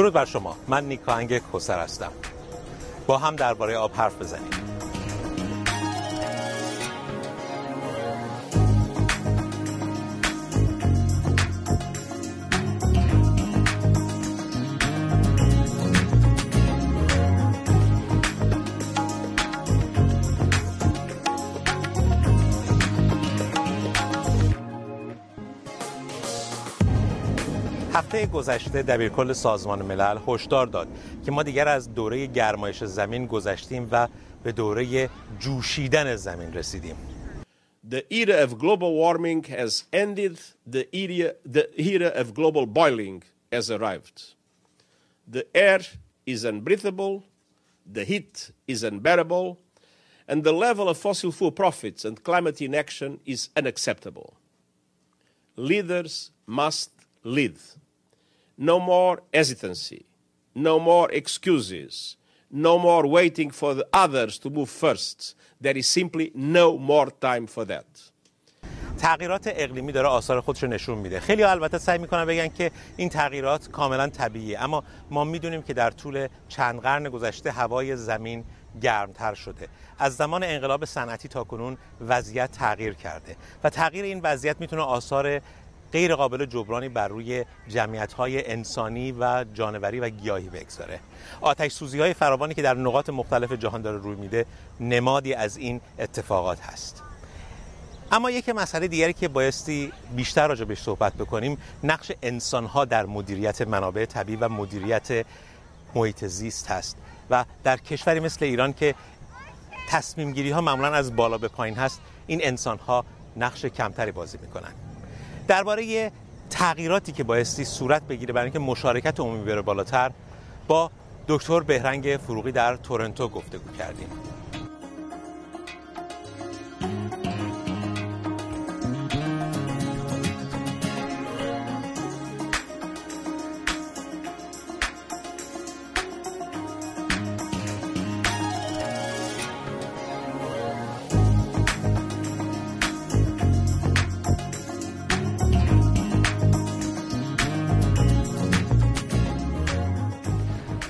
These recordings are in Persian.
درود بر شما. من نیکاهنگ کسر هستم با هم درباره آب حرف بزنیم. هفته گذشته دبیرکل سازمان ملل هشدار داد که ما دیگر از دوره گرمایش زمین گذشتیم و به دوره جوشیدن زمین رسیدیم. The era of global warming has ended, the era, the era of global boiling has arrived. The air is unbreathable, the heat is unbearable, and the level of fossil fuel profits and climate inaction is unacceptable. Leaders must lead. No more hesitancy, no more excuses, no more waiting for the others to move first. There is simply no more time for that. تغییرات اقلیمی داره آثار خودش رو نشون میده. خیلی البته سعی می‌کنن بگن که این تغییرات کاملا طبیعیه. اما ما می‌دونیم که در طول چند قرن گذشته هوای زمین گرمتر شده. از زمان انقلاب صنعتی تا کنون وضعیت تغییر کرده. و تغییر این وضعیت می‌تونه آثار غیر قابل جبرانی بر روی جمعیت های انسانی و جانوری و گیاهی بگذاره. آتش سوزی های فراوانی که در نقاط مختلف جهان داره روی میده نمادی از این اتفاقات هست. اما یک مسئله دیگری که بایستی بیشتر راجع بهش صحبت بکنیم نقش انسان ها در مدیریت منابع طبیعی و مدیریت محیط زیست هست و در کشوری مثل ایران که تصمیم گیری ها معمولا از بالا به پایین هست این انسان ها نقش کمتری بازی می‌کنن. درباره تغییراتی که بایستی صورت بگیره برای اینکه مشارکت عمومی بره بالاتر با دکتر بهرنگ فروغی در تورنتو گفتگو کردیم.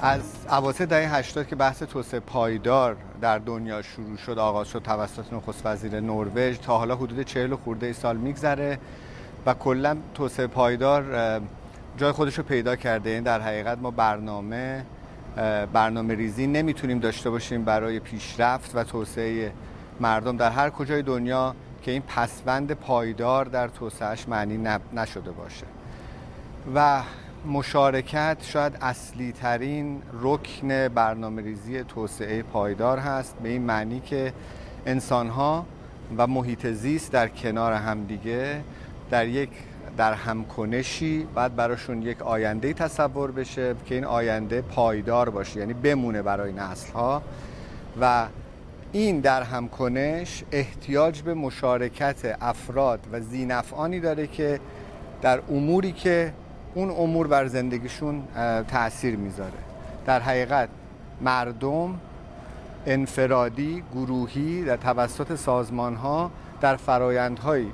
از اواسط دهه 80 که بحث توسعه پایدار در دنیا شروع شد آغاز شد توسط نخست وزیر نروژ تا حالا حدود 40 خورده سال میگذره و کلا توسعه پایدار جای خودش رو پیدا کرده. این در حقیقت ما برنامه برنامه ریزی نمی‌تونیم داشته باشیم برای پیشرفت و توسعه مردم در هر کجای دنیا که این پسوند پایدار در توسعهش معنی نشده باشه. و مشارکت شاید اصلی ترین رکن برنامه ریزی توسعه پایدار هست. به این معنی که انسان ها و محیط زیست در کنار همدیگه در یک در همکنشی بعد براشون یک آینده تصور بشه که این آینده پایدار باشه یعنی بمونه برای نسل ها و این در همکنش احتیاج به مشارکت افراد و زینفعانی داره که در اموری که اون امور بر زندگیشون تاثیر می‌ذاره. در حقیقت مردم انفرادی گروهی در توسط سازمان ها در فرایندهایی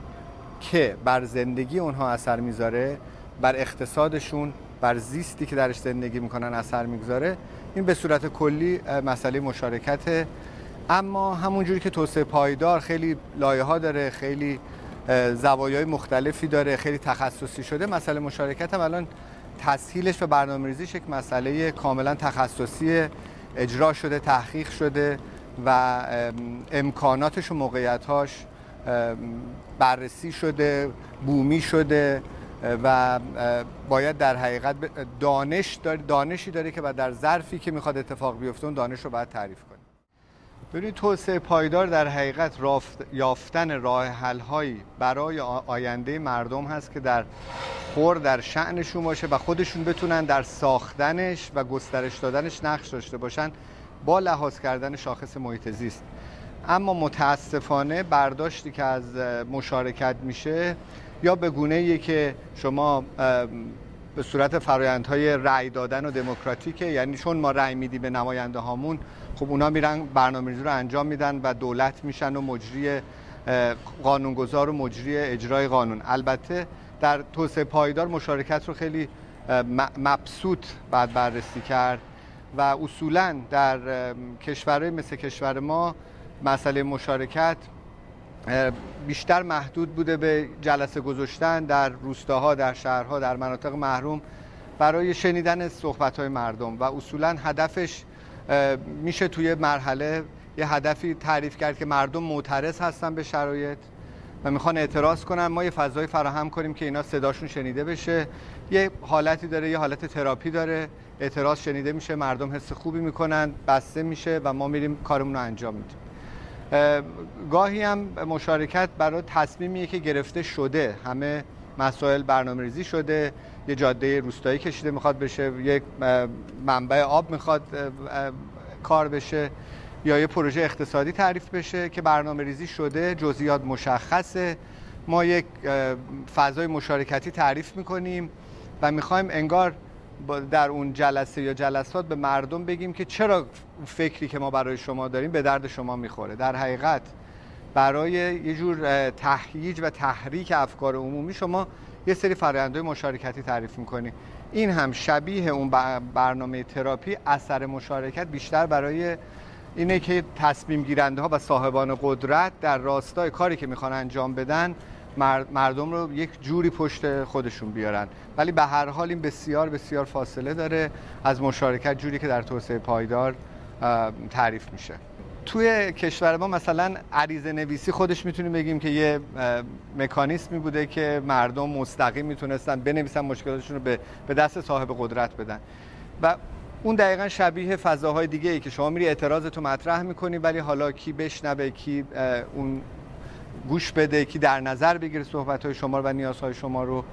که بر زندگی اونها اثر می‌ذاره بر اقتصادشون بر زیستی که درش زندگی می‌کنن اثر می‌گذاره. این به صورت کلی مسئله مشارکت اما همونجوری که توسعه پایدار خیلی لایه ها داره خیلی زوایای مختلفی داره خیلی تخصصی شده. مسئله مشارکت هم الان تسهیلش و برنامه ریزیش یک مسئله کاملا تخصصی اجرا شده تحقیق شده و امکاناتش و موقعیتاش بررسی شده بومی شده و باید در حقیقت دانش داره دانشی داره که در ظرفی که می‌خواد اتفاق بیفته اون دانش رو باید تعریف کنه. ببینید توسعه پایدار در حقیقت یافتن راه حل هایی برای آینده مردم هست که در خور در شعنشون باشه و خودشون بتونن در ساختنش و گسترش دادنش نقش داشته باشن با لحاظ کردن شاخص محیط زیست. اما متاسفانه برداشتی که از مشارکت میشه یا به گونه که شما به صورت فرایندهای رأی دادن و دموکراتیکه. یعنی چون ما رأی میدیم به نماینده هامون خب اونا میرن برنامه‌ریزی رو انجام میدن و دولت میشن و مجری قانونگذار و مجری اجرای قانون. البته در توسعه پایدار مشارکت رو خیلی مبسوط بعد بررسی کرد و اصولا در کشورهای مثل کشور ما مسئله مشارکت بیشتر محدود بوده به جلسه گذاشتن در روستاها در شهرها در مناطق محروم برای شنیدن صحبت های مردم و اصولا هدفش میشه توی مرحله یه هدفی تعریف کرد که مردم معترض هستن به شرایط و می‌خوان اعتراض کنن. ما یه فضای فراهم کنیم که اینا صداشون شنیده بشه. یه حالتی داره یه حالت تراپی داره. اعتراض شنیده میشه مردم حس خوبی می‌کنن بسته میشه و ما میریم کارمون رو انجام میدیم. گاهی هم مشارکت برای تصمیمیه که گرفته شده. همه مسائل برنامه ریزی شده یه جاده روستایی کشیده می‌خواد بشه یک منبع آب می‌خواد کار بشه یا یه پروژه اقتصادی تعریف بشه که برنامه ریزی شده جزئیات مشخصه. ما یک فضای مشارکتی تعریف می‌کنیم و می‌خوایم انگار در اون جلسه یا جلسات به مردم بگیم که چرا فکری که ما برای شما داریم به درد شما می‌خوره. در حقیقت برای یه جور تهییج و تحریک افکار عمومی شما یه سری فرآیندهای مشارکتی تعریف می‌کنی. این هم شبیه اون برنامه تراپی اثر مشارکت بیشتر برای اینه که تصمیم گیرنده ها و صاحبان قدرت در راستای کاری که می‌خوان انجام بدن مردم رو یک جوری پشت خودشون بیارن. ولی به هر حال این بسیار بسیار فاصله داره از مشارکت جوری که در توسعه پایدار تعریف میشه. توی کشور ما مثلا عریضه نویسی خودش می‌تونیم بگیم که یه مکانیسمی بوده که مردم مستقیم می‌تونستن بنویسن مشکلاتشون رو به دست صاحب قدرت بدن. و اون دقیقا شبیه فضاهای دیگه ای که شما میری اعتراضتو مطرح می‌کنی ولی حالا کی بشنوه کی اون گوش بده کی در نظر بگیره صحبت های شما و نیازهای شما رو.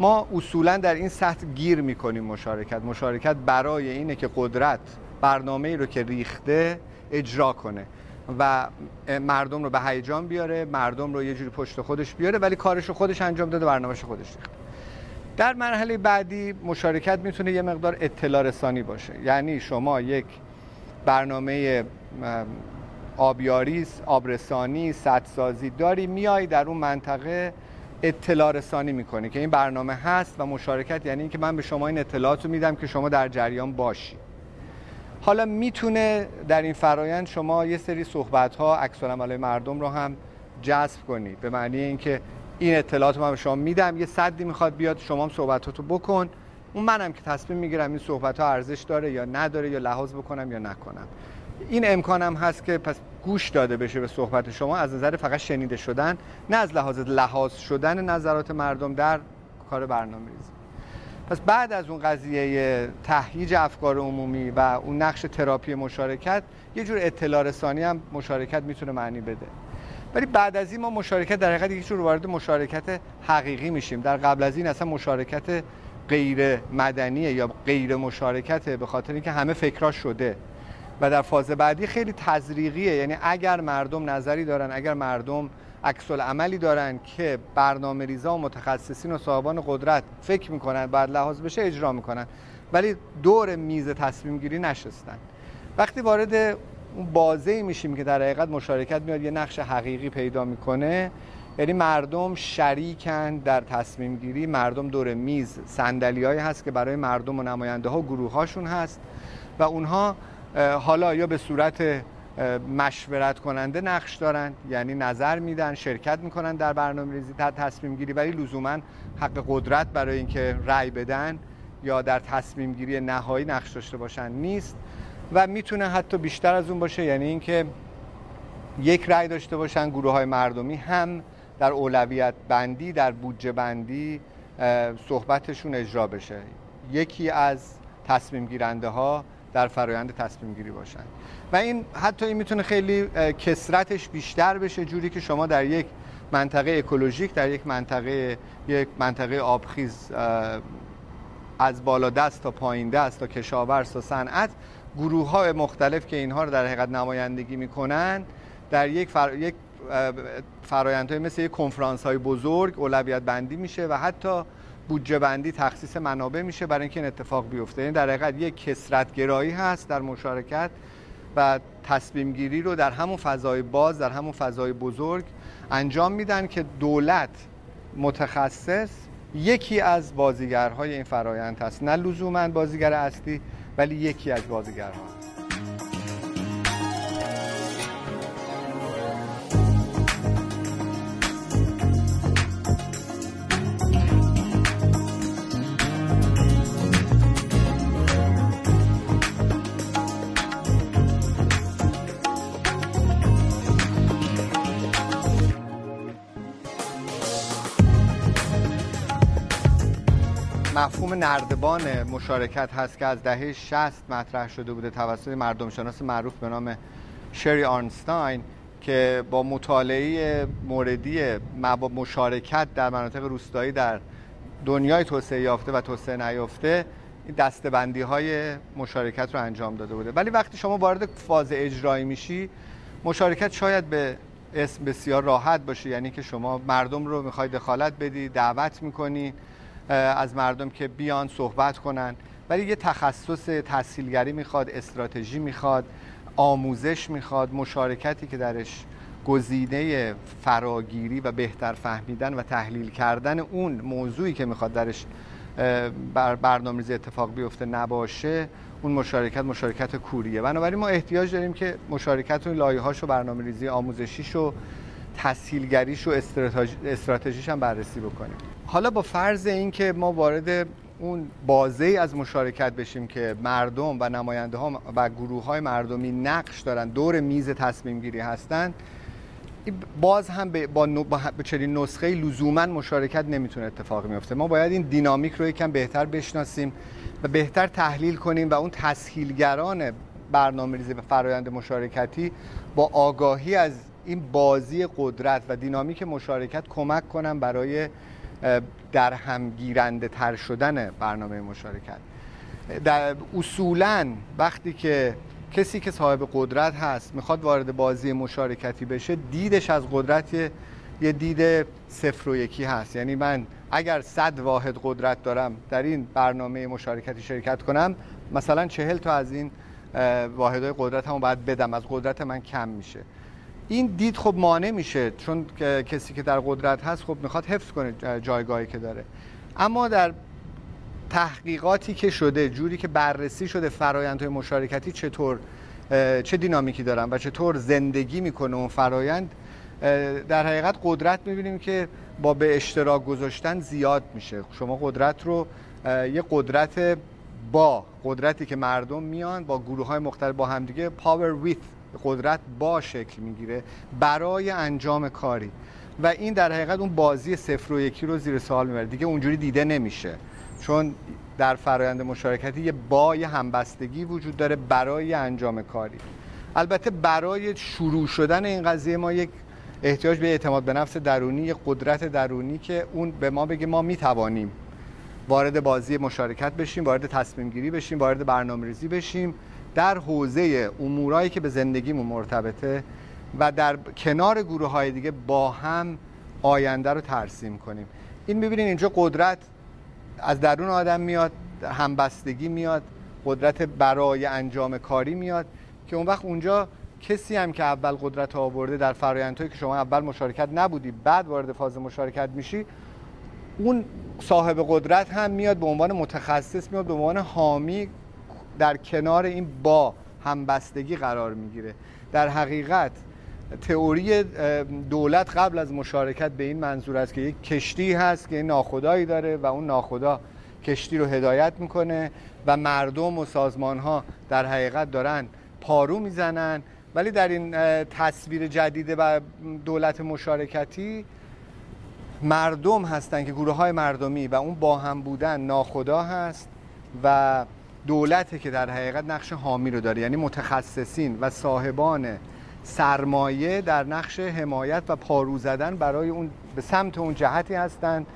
ما اصولا در این سطح گیر می‌کنیم مشارکت. مشارکت برای اینه که قدرت برنامه ای رو که ریخته اجرا کنه و مردم رو به هیجان بیاره مردم رو یه جوری پشت خودش بیاره ولی کارش رو خودش انجام داده برنامهش خودش ریخته. در مرحله بعدی مشارکت می‌تونه یه مقدار اطلاع رسانی باشه. یعنی شما یک برنامه آبیاری آبرسانی سدسازی داری میای در اون منطقه اطلاع رسانی می‌کنه که این برنامه هست و مشارکت یعنی اینکه من به شما این اطلاعات رو میدم که شما در جریان باشی. حالا می‌تونه در این فرایند شما یه سری صحبت ها مردم رو هم جذب کنید به معنی اینکه این اطلاعات من به شما میدم یه صدی می‌خواد بیاد شما هم صحبتاتو بکن. اون منم که تصمیم می‌گیرم این صحبت ها ارزش داره یا نداره یا لحاظ بکنم یا نکنم. این امکانم هست که پس گوش داده بشه به صحبت شما. از نظر فقط شنیده شدن نه از لحاظ لحاظ شدن نظرات مردم در کار برنامه ریزی پس بعد از اون قضیه تهییج افکار عمومی و اون نقش تراپی مشارکت یه جور اطلاع رسانی هم مشارکت می‌تونه معنی بده. ولی بعد از این ما مشارکت در حقیقت یک جور وارد مشارکت حقیقی میشیم. در قبل از این اصلا مشارکت غیر مدنی یا غیر مشارکت به خاطر اینکه همه فکرها شده. و در فاز بعدی خیلی تزریقیه. یعنی اگر مردم نظری دارن اگر مردم عکس عملی دارن که برنامه ریزا و متخصصین و صاحبان قدرت فکر می‌کنن بعد لحاظ بشه اجرا می‌کنن. ولی دور میز تصمیم گیری نشستن. وقتی وارد اون بازه میشیم که در حقیقت مشارکت میاد یه نقش حقیقی پیدا می‌کنه. یعنی مردم شریکن در تصمیم گیری. مردم دور میز سندلی هست که برای مردم و نماینده ها گروه هاشون هست. و اونها حالا یا به صورت مشورت کننده نقش دارن یعنی نظر میدن شرکت می‌کنن در برنامه ریزی تصمیم گیری ولی لزوما حق قدرت برای اینکه رأی بدن یا در تصمیم گیری نهایی نقش داشته باشن نیست و می‌تونه حتی بیشتر از اون باشه یعنی اینکه یک رأی داشته باشن گروه های مردمی هم در اولویت بندی در بودجه بندی صحبتشون اجرا بشه. یکی از تصمیم گیرنده ها در فرایند تصمیم گیری باشن. و این حتی این می‌تونه خیلی کسرتش بیشتر بشه جوری که شما در یک منطقه اکولوژیک در یک منطقه یک منطقه آبخیز از بالا دست تا پایین دست تا کشاورز تا صنعت گروه های مختلف که اینها رو در حقیقت نمایندگی می‌کنن در یک, فر... یک فرایندهای مثل یک کنفرانس های بزرگ اولویت بندی میشه و حتی بودجه بندی تخصیص منابع میشه برای اینکه این اتفاق بیفته. این در حقیقت یک کسرت گرایی هست در مشارکت و تصمیم گیری رو در همون فضای باز در همون فضای بزرگ انجام میدن که دولت متخصص یکی از بازیگرهای این فرایند هست. نه لزوما بازیگر اصلی ولی یکی از بازیگرها. مفهوم نردبان مشارکت هست که از دهه 60 مطرح شده بوده توسط مردم شناس معروف به نام شری آرنستاین که با مطالعه موردی مشارکت در مناطق روستایی در دنیای توسعه یافته و توسعه نیافته دستبندی های مشارکت رو انجام داده بوده. ولی وقتی شما وارد فاز اجرایی میشی مشارکت شاید به اسم بسیار راحت باشه. یعنی که شما مردم رو می‌خوای دخالت بدی دعوت می‌کنی. از مردم که بیان صحبت کنن. ولی یه تخصص تحصیلگری می‌خواد استراتژی می‌خواد آموزش می‌خواد مشارکتی که درش گزینه فراگیری و بهتر فهمیدن و تحلیل کردن اون موضوعی که می‌خواد درش بر برنامه‌ریزی اتفاق بیفته نباشه اون مشارکت مشارکت کوریه. بنابراین ما احتیاج داریم که مشارکت اون لایه‌هاش و برنامه‌ریزی آموزشیش و تسهیلگریش و استراتژیش هم بررسی بکنیم. حالا با فرض اینکه ما وارد اون بازه از مشارکت بشیم که مردم و نماینده ها و گروه های مردمی نقش دارن دور میز تصمیم گیری هستن باز هم با, با چنین نسخه لزوما مشارکت نمی‌تونه اتفاق میفته ما باید این دینامیک رو یکم بهتر بشناسیم و بهتر تحلیل کنیم و اون تسهیلگران برنامه ریزی و فرایند مشارکتی با آگاهی از این بازی قدرت و دینامیک مشارکت کمک کنم برای در هم گیرنده تر شدن برنامه مشارکت. در اصولا وقتی که کسی که صاحب قدرت هست می‌خواد وارد بازی مشارکتی بشه دیدش از قدرت یه دید صفر و یکی هست. یعنی من اگر صد واحد قدرت دارم در این برنامه مشارکتی شرکت کنم مثلا چهل تا از این واحدهای قدرت هم باید بدم. از قدرت من کم میشه. این دید خب مانع میشه چون کسی که در قدرت هست خب می‌خواد حفظ کنه جایگاهی که داره. اما در تحقیقاتی که شده جوری که بررسی شده فرایندهای مشارکتی چطور چه دینامیکی دارن و چطور زندگی می‌کنه اون فرایند در حقیقت قدرت می‌بینیم که با به اشتراک گذاشتن زیاد میشه. شما قدرت رو یه قدرت با قدرتی که مردم میان با گروه های مختلف با همدیگه power with قدرت با شکل می‌گیره برای انجام کاری. و این در حقیقت اون بازی صفر و یکی رو زیر سوال می‌بره. دیگه اونجوری دیده نمیشه. چون در فرایند مشارکتی یه با یه همبستگی وجود داره برای انجام کاری. البته برای شروع شدن این قضیه ما یک احتیاج به اعتماد به نفس درونی یک قدرت درونی که اون به ما بگه ما می‌توانیم وارد بازی مشارکت بشیم وارد تصمیم گیری بشیم وارد برنامه ریزی بشیم. در حوزه امورایی که به زندگیمون مرتبطه و در کنار گروه های دیگه با هم آینده رو ترسیم کنیم. این می‌بینین اینجا قدرت از درون آدم میاد همبستگی میاد قدرت برای انجام کاری میاد که اون وقت اونجا کسی هم که اول قدرت آورده در فرایندهایی که شما اول مشارکت نبودی بعد وارد فاز مشارکت میشی اون صاحب قدرت هم میاد به عنوان متخصص میاد به عنوان حامی در کنار این با همبستگی قرار می‌گیره. در حقیقت تئوری دولت قبل از مشارکت به این منظور است که یک کشتی هست که ناخدایی داره و اون ناخدا کشتی رو هدایت می‌کنه و مردم و سازمان ها در حقیقت دارن پارو می‌زنن. ولی در این تصویر جدید و دولت مشارکتی مردم هستن که گروه های مردمی و اون با هم بودن ناخدا هست و دولته که در حقیقت نقش حامی رو داره یعنی متخصصین و صاحبان سرمایه در نقش حمایت و پارو زدن برای اون به سمت اون جهتی هستند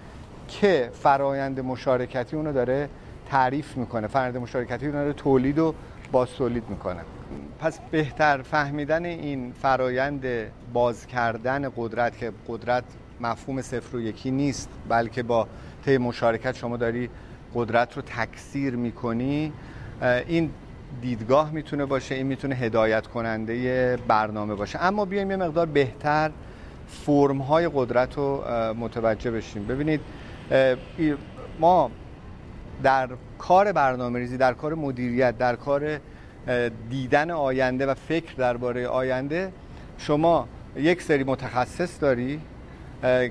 که فرایند مشارکتی اونو داره تعریف می‌کنه فرایند مشارکتی اونو داره تولید و بازتولید می‌کنه. پس بهتر فهمیدن این فرایند باز کردن قدرت که قدرت مفهوم صفر و یکی نیست بلکه با طی مشارکت شما داری قدرت رو تکثیر می‌کنی این دیدگاه می‌تونه باشه این می‌تونه هدایت کننده برنامه باشه. اما بیایم یه مقدار بهتر فرم های قدرت رو متوجه بشیم. ببینید ما در کار برنامه ریزی در کار مدیریت در کار دیدن آینده و فکر درباره آینده شما یک سری متخصص داری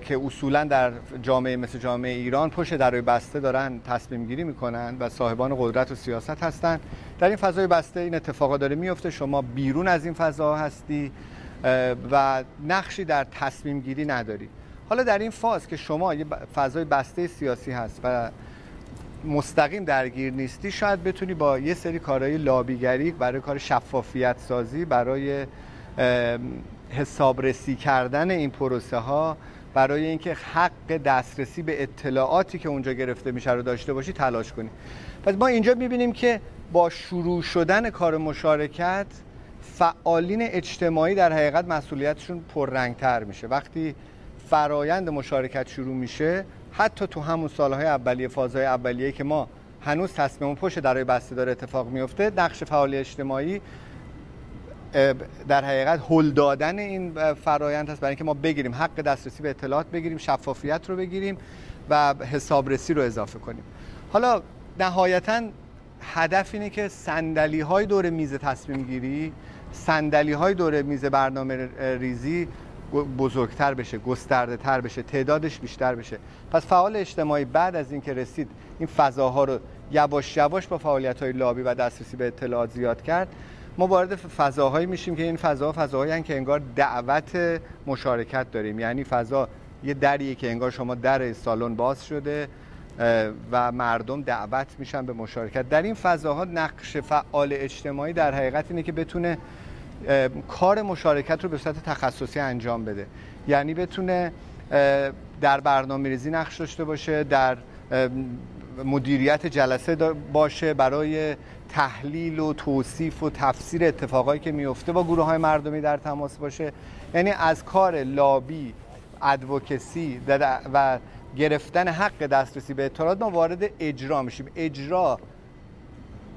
که اصولا در جامعه مثل جامعه ایران پشت درای بسته دارن تصمیم گیری می‌کنن و صاحبان قدرت و سیاست هستن. در این فضای بسته این اتفاقا داره میفته شما بیرون از این فضا هستی و نقشی در تصمیم گیری نداری. حالا در این فاز که شما یه فضای بسته سیاسی هست و مستقیم درگیر نیستی شاید بتونی با یه سری کارهای لابیگری برای کار شفافیت سازی برای حسابرسی کردن این پروسه ها برای اینکه حق دسترسی به اطلاعاتی که اونجا گرفته میشه رو داشته باشی تلاش کنی. پس ما اینجا می‌بینیم که با شروع شدن کار مشارکت فعالین اجتماعی در حقیقت مسئولیتشون پررنگتر میشه. وقتی فرایند مشارکت شروع میشه حتی تو همون سالهای اولیه فازهای اولیه که ما هنوز تصمیم پشت درای بسته داره اتفاق میفته نقش فعال اجتماعی در حقیقت هل دادن این فرایند هست برای اینکه ما بگیریم حق دسترسی به اطلاعات بگیریم شفافیت رو بگیریم و حسابرسی رو اضافه کنیم. حالا نهایتا هدف اینه که سندلی های دور میز تصمیم گیری سندلی های دور میز برنامه ریزی بزرگتر بشه گسترده تر بشه تعدادش بیشتر بشه. پس فعال اجتماعی بعد از اینکه رسید این فضاها رو یواش یواش با فعالیت های لابی و دسترسی به اطلاعات زیاد کرد. ما وارد فضاهایی میشیم که این فضا فضاهایی که انگار دعوت مشارکت داریم. یعنی فضا یه دریه که انگار شما در سالن باز شده و مردم دعوت میشن به مشارکت. در این فضاها نقش فعال اجتماعی در حقیقت اینه که بتونه کار مشارکت رو به صورت تخصصی انجام بده. یعنی بتونه در برنامه ریزی نقش داشته باشه در مدیریت جلسه باشه برای تحلیل و توصیف و تفسیر اتفاقایی که میفته با گروه های مردمی در تماس باشه. یعنی از کار لابی ادوکسی و گرفتن حق دسترسی به اطلاعات ما وارد اجرا میشیم. اجرا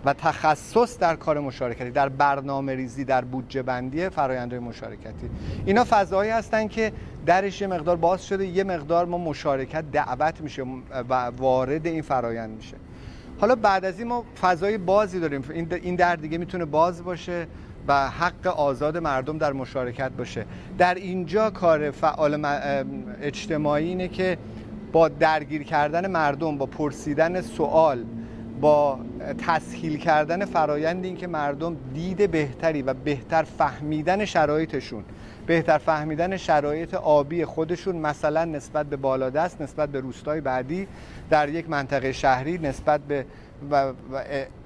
و تخصص در کار مشارکتی در برنامه ریزی در بودجه بندی فرآیندهای مشارکتی. اینا فضایی هستن که درش یه مقدار باز شده یه مقدار ما مشارکت دعوت میشه و وارد این فرایند میشه. حالا بعد از این ما فضای بازی داریم. این در دیگه می‌تونه باز باشه و حق آزاد مردم در مشارکت باشه. در اینجا کار فعال اجتماعی اینه که با درگیر کردن مردم با پرسیدن سوال با تسهیل کردن فرایند این که مردم دید بهتری و بهتر فهمیدن شرایطشون بهتر فهمیدن شرایط آبی خودشون مثلا نسبت به بالادست نسبت به روستای بعدی در یک منطقه شهری نسبت به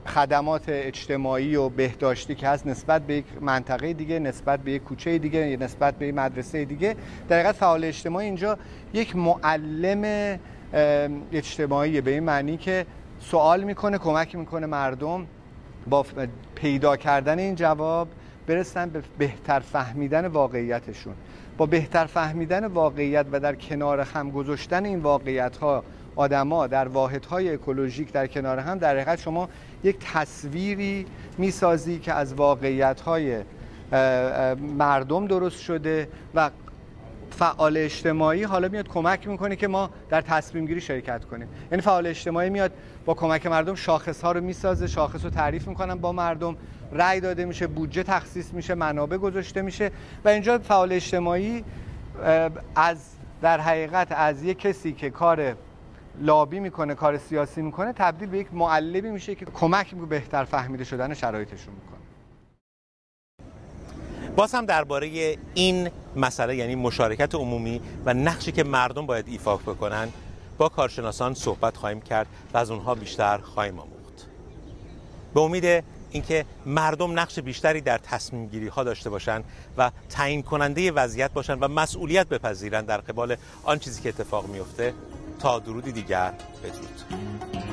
خدمات اجتماعی و بهداشتی که هست نسبت به یک منطقه دیگه نسبت به یک کوچه دیگه نسبت به یک مدرسه دیگه. در حقیقت فعال اجتماعی اینجا یک معلم اجتماعی به این معنی که سوال می‌کنه کمک می‌کنه مردم با پیدا کردن این جواب برسن به بهتر فهمیدن واقعیتشون. با بهتر فهمیدن واقعیت و در کنار هم گذاشتن این واقعیت ها آدما در واحدهای اکولوژیک در کنار هم در حقیقت شما یک تصویری می‌سازی که از واقعیت های مردم درست شده و فعال اجتماعی حالا میاد کمک می‌کنه که ما در تصمیم گیری شرکت کنیم. یعنی فعال اجتماعی میاد با کمک مردم شاخص ها رو می‌سازه شاخص رو تعریف می‌کنن با مردم رأی داده میشه بودجه تخصیص میشه منابع گذاشته میشه و اینجا فعال اجتماعی از در حقیقت از یک کسی که کار لابی می‌کنه کار سیاسی می‌کنه تبدیل به یک معلمی میشه که کمک به بهتر فهمیده شدن شرایطشون می‌کنه. باز هم درباره این مسئله یعنی مشارکت عمومی و نقشی که مردم باید ایفا بکنن با کارشناسان صحبت خواهیم کرد و از اونها بیشتر خواهیم آموخت. به امید اینکه مردم نقش بیشتری در تصمیم گیری ها داشته باشند و تعیین کننده وضعیت باشند و مسئولیت بپذیرند در قبال آن چیزی که اتفاق میفته تا درودی دیگر بدرود.